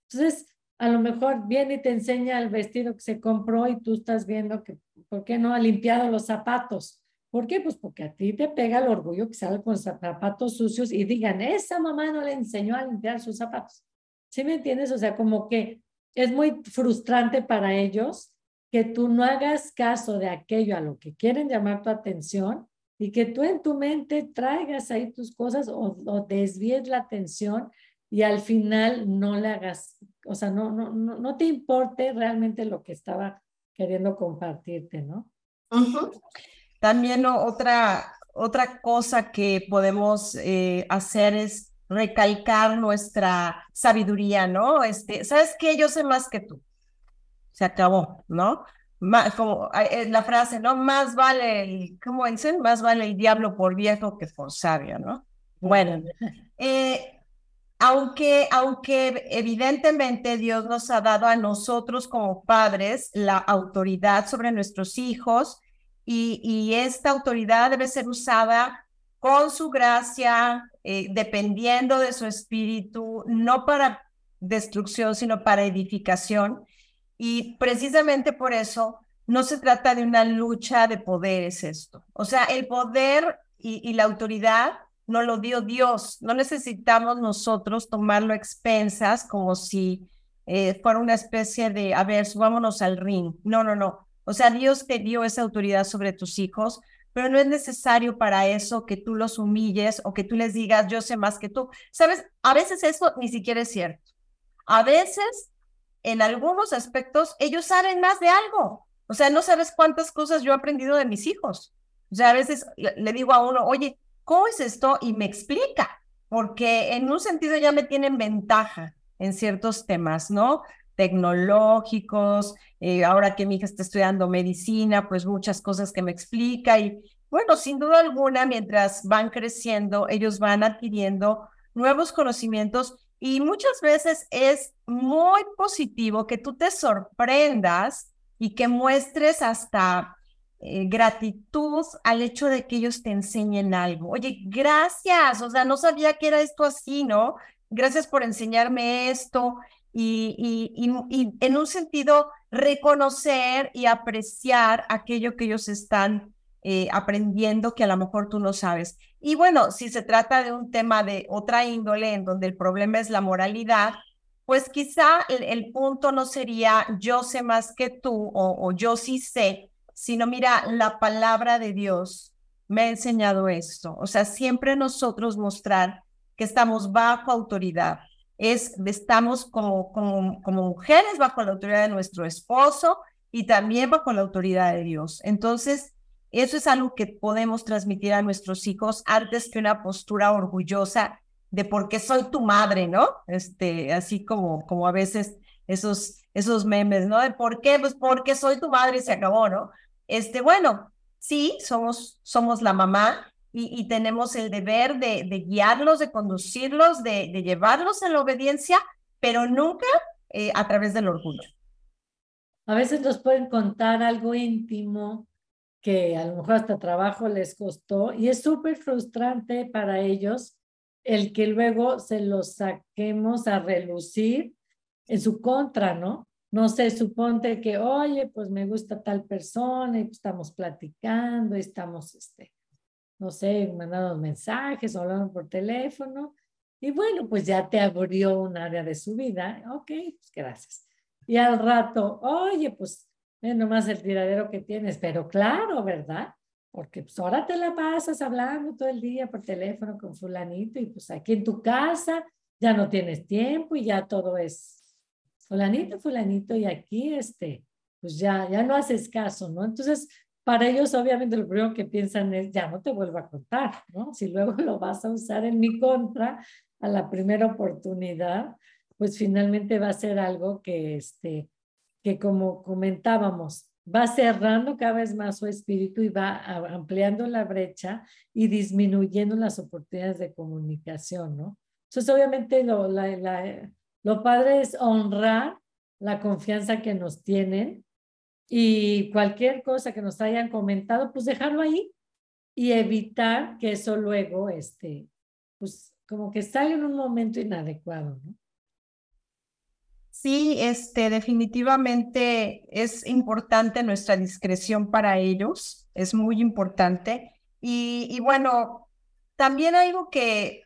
Entonces, a lo mejor viene y te enseña el vestido que se compró y tú estás viendo que, ¿por qué no ha limpiado los zapatos? ¿Por qué? Pues porque a ti te pega el orgullo que salga con zapatos sucios y digan, esa mamá no le enseñó a limpiar sus zapatos. ¿Sí me entiendes? O sea, como que es muy frustrante para ellos que tú no hagas caso de aquello a lo que quieren llamar tu atención y que tú en tu mente traigas ahí tus cosas o, desvíes la atención y al final no le hagas, o sea, no, no, no, te importe realmente lo que estaba queriendo compartirte, ¿no? También otra, otra cosa que podemos eh, hacer es recalcar nuestra sabiduría, ¿no? Este, ¿sabes qué? Yo sé más que tú. Se acabó, ¿no? como eh, la frase, ¿no? Más vale el, ¿cómo dicen? Más vale el diablo por viejo que por sabio, ¿no? Bueno, eh, aunque, aunque evidentemente Dios nos ha dado a nosotros como padres la autoridad sobre nuestros hijos y esta autoridad debe ser usada con su gracia, eh, dependiendo de su espíritu, no para destrucción, sino para edificación. Y precisamente por eso no se trata de una lucha de poderes esto. O sea, el poder y, la autoridad no lo dio Dios. No necesitamos nosotros tomarlo a expensas como si eh, fuera una especie de, a ver, subámonos al ring. No, no, no. O sea, Dios te dio esa autoridad sobre tus hijos pero no es necesario para eso que tú los humilles o que tú les digas, yo sé más que tú. Sabes, a veces eso ni siquiera es cierto. A veces, en algunos aspectos, ellos saben más de algo. O sea, no sabes cuántas cosas yo he aprendido de mis hijos. O sea, a veces le digo a uno, oye, ¿cómo es esto? Y me explica, porque en un sentido ya me tienen ventaja en ciertos temas, ¿no? Tecnológicos, eh, ahora que mi hija está estudiando medicina, pues muchas cosas que me explica y bueno, sin duda alguna, mientras van creciendo, ellos van adquiriendo nuevos conocimientos y muchas veces es muy positivo que tú te sorprendas y que muestres hasta eh, gratitud al hecho de que ellos te enseñen algo. Oye, gracias, o sea, no sabía que era esto así, ¿no? Gracias por enseñarme esto y, y, en un sentido reconocer y apreciar aquello que ellos están eh, aprendiendo que a lo mejor tú no sabes. Y bueno, si se trata de un tema de otra índole en donde el problema es la moralidad, pues quizá el, punto no sería yo sé más que tú o, o yo sí sé, sino mira, la palabra de Dios me ha enseñado esto. O sea, siempre nosotros mostrar que estamos bajo autoridad, es, estamos como, como, mujeres bajo la autoridad de nuestro esposo y también bajo la autoridad de Dios. Entonces, eso es algo que podemos transmitir a nuestros hijos antes que una postura orgullosa de porque soy tu madre, ¿no? Este, así como, como a veces esos, esos memes, ¿no? De por qué, pues porque soy tu madre y se acabó, ¿no? Este, bueno, sí, somos, somos la mamá, y, tenemos el deber de, guiarlos, de conducirlos, de, llevarlos en la obediencia, pero nunca eh, a través del orgullo. A veces nos pueden contar algo íntimo que a lo mejor hasta trabajo les costó y es súper frustrante para ellos el que luego se los saquemos a relucir en su contra, ¿no? No sé, suponte que, oye, pues me gusta tal persona y estamos platicando y estamos, este, no sé, mandando mensajes o hablando por teléfono. Y bueno, pues ya te abrió un área de su vida. Ok, pues gracias. Y al rato, oye, pues ve nomás el tiradero que tienes, pero claro, ¿verdad? Porque pues ahora te la pasas hablando todo el día por teléfono con fulanito y pues aquí en tu casa ya no tienes tiempo y ya todo es fulanito, fulanito y aquí este, pues ya, ya no haces caso, ¿no? Entonces, para ellos obviamente lo primero que piensan es, ya no te vuelvo a contar, ¿no? Si luego lo vas a usar en mi contra a la primera oportunidad, pues finalmente va a ser algo que, este, que como comentábamos, va cerrando cada vez más su espíritu y va ampliando la brecha y disminuyendo las oportunidades de comunicación, ¿no? Entonces, obviamente, lo, lo padre es honrar la confianza que nos tienen y cualquier cosa que nos hayan comentado, pues dejarlo ahí y evitar que eso luego, este, pues como que salga en un momento inadecuado, ¿no? Sí, este, definitivamente es importante nuestra discreción para ellos, es muy importante. Y, y bueno, también algo que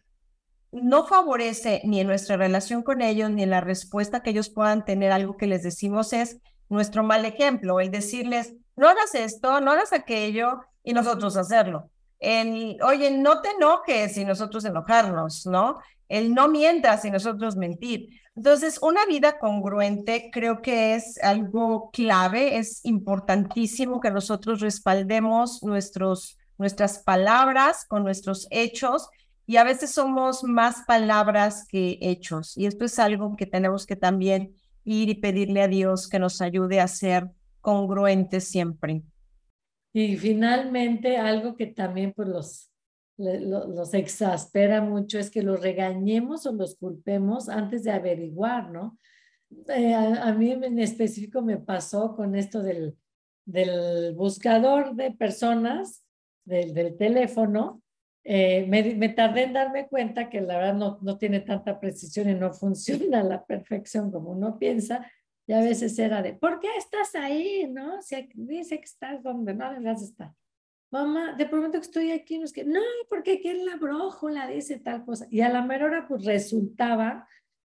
no favorece ni en nuestra relación con ellos, ni en la respuesta que ellos puedan tener, algo que les decimos es nuestro mal ejemplo, el decirles, no hagas esto, no hagas aquello, y nosotros hacerlo. El, oye, no te enojes y nosotros enojarnos, ¿no? El no mientas y nosotros mentir. Entonces, una vida congruente creo que es algo clave, es importantísimo que nosotros respaldemos nuestros, nuestras palabras con nuestros hechos y a veces somos más palabras que hechos y esto es algo que tenemos que también ir y pedirle a Dios que nos ayude a ser congruentes siempre. Y finalmente, algo que también pues, los los exaspera mucho es que los regañemos o los culpemos antes de averiguar, ¿no? Eh, a, mí en específico me pasó con esto del, del buscador de personas, del, del teléfono. Eh, me, me, tardé en darme cuenta que la verdad no, no tiene tanta precisión y no [LAUGHS] funciona a la perfección como uno piensa. Y a veces era de, ¿por qué estás ahí? ¿No? Si dice que estás donde no debes estar mamá, de pronto que estoy aquí, no es que, no, porque aquí en la brójula dice tal cosa. Y a la mera hora, pues resultaba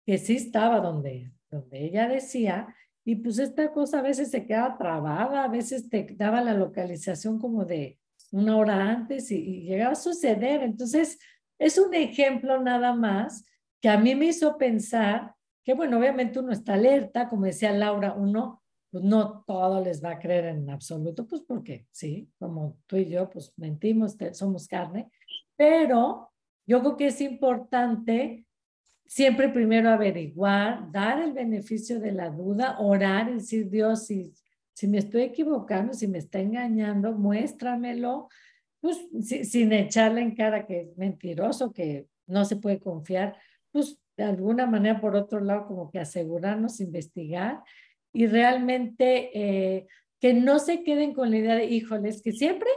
que sí estaba donde, donde ella decía, y pues esta cosa a veces se queda trabada, a veces te daba la localización como de una hora antes y, y llegaba a suceder. Entonces, es un ejemplo nada más que a mí me hizo pensar que, bueno, obviamente uno está alerta, como decía Laura, uno pues no todo les va a creer en absoluto, pues porque sí, como tú y yo, pues mentimos, somos carne, pero yo creo que es importante siempre primero averiguar, dar el beneficio de la duda, orar y decir, Dios, si, si me estoy equivocando, si me está engañando, muéstramelo, pues sin echarle en cara que es mentiroso, que no se puede confiar, pues de alguna manera, por otro lado, como que asegurarnos, investigar y realmente eh, que no se queden con la idea de, híjoles, que siempre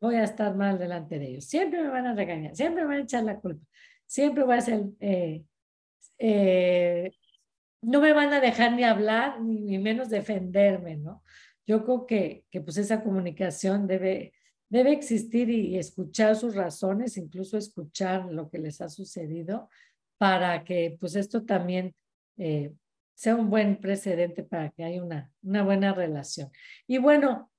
voy a estar mal delante de ellos, siempre me van a regañar, siempre me van a echar la culpa, siempre voy a ser, eh, eh, no me van a dejar ni hablar, ni, menos defenderme, ¿no? Yo creo que, que pues esa comunicación debe, debe existir y, escuchar sus razones, incluso escuchar lo que les ha sucedido, para que pues esto también eh, sea un buen precedente para que haya una, una buena relación. Y bueno,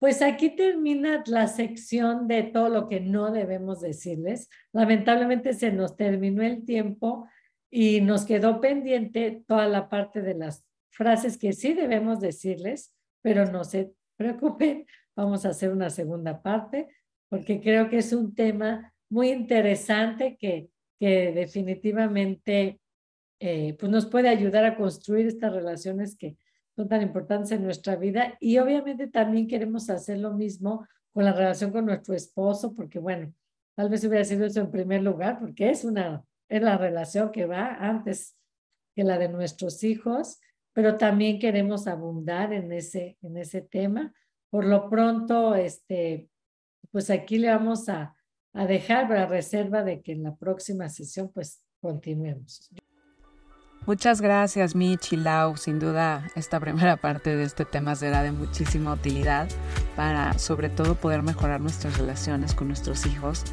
pues aquí termina la sección de todo lo que no debemos decirles. Lamentablemente se nos terminó el tiempo y nos quedó pendiente toda la parte de las frases que sí debemos decirles, pero no se preocupen, [LAUGHS] vamos a hacer una segunda parte porque creo que es un tema muy interesante que, que definitivamente eh, pues nos puede ayudar a construir estas relaciones que son tan importantes en nuestra vida. Y obviamente también queremos hacer lo mismo con la relación con nuestro esposo, porque bueno, tal vez hubiera sido eso en primer lugar, porque es una, es la relación que va antes que la de nuestros hijos, pero también queremos abundar en ese, en ese tema. Por lo pronto, este, pues aquí le vamos a, a dejar para reserva de que en la próxima sesión pues continuemos. Muchas gracias, Mitch y Lau. Sin duda, esta primera parte de este tema será de muchísima utilidad para, sobre todo, poder mejorar nuestras relaciones con nuestros hijos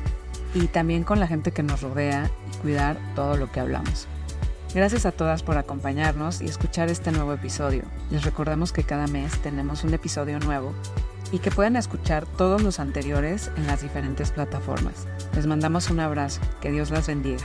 y también con la gente que nos rodea y cuidar todo lo que hablamos. Gracias a todas por acompañarnos y escuchar este nuevo episodio. Les recordamos que cada mes tenemos un episodio nuevo y que pueden escuchar todos los anteriores en las diferentes plataformas. Les mandamos un abrazo. Que Dios las bendiga.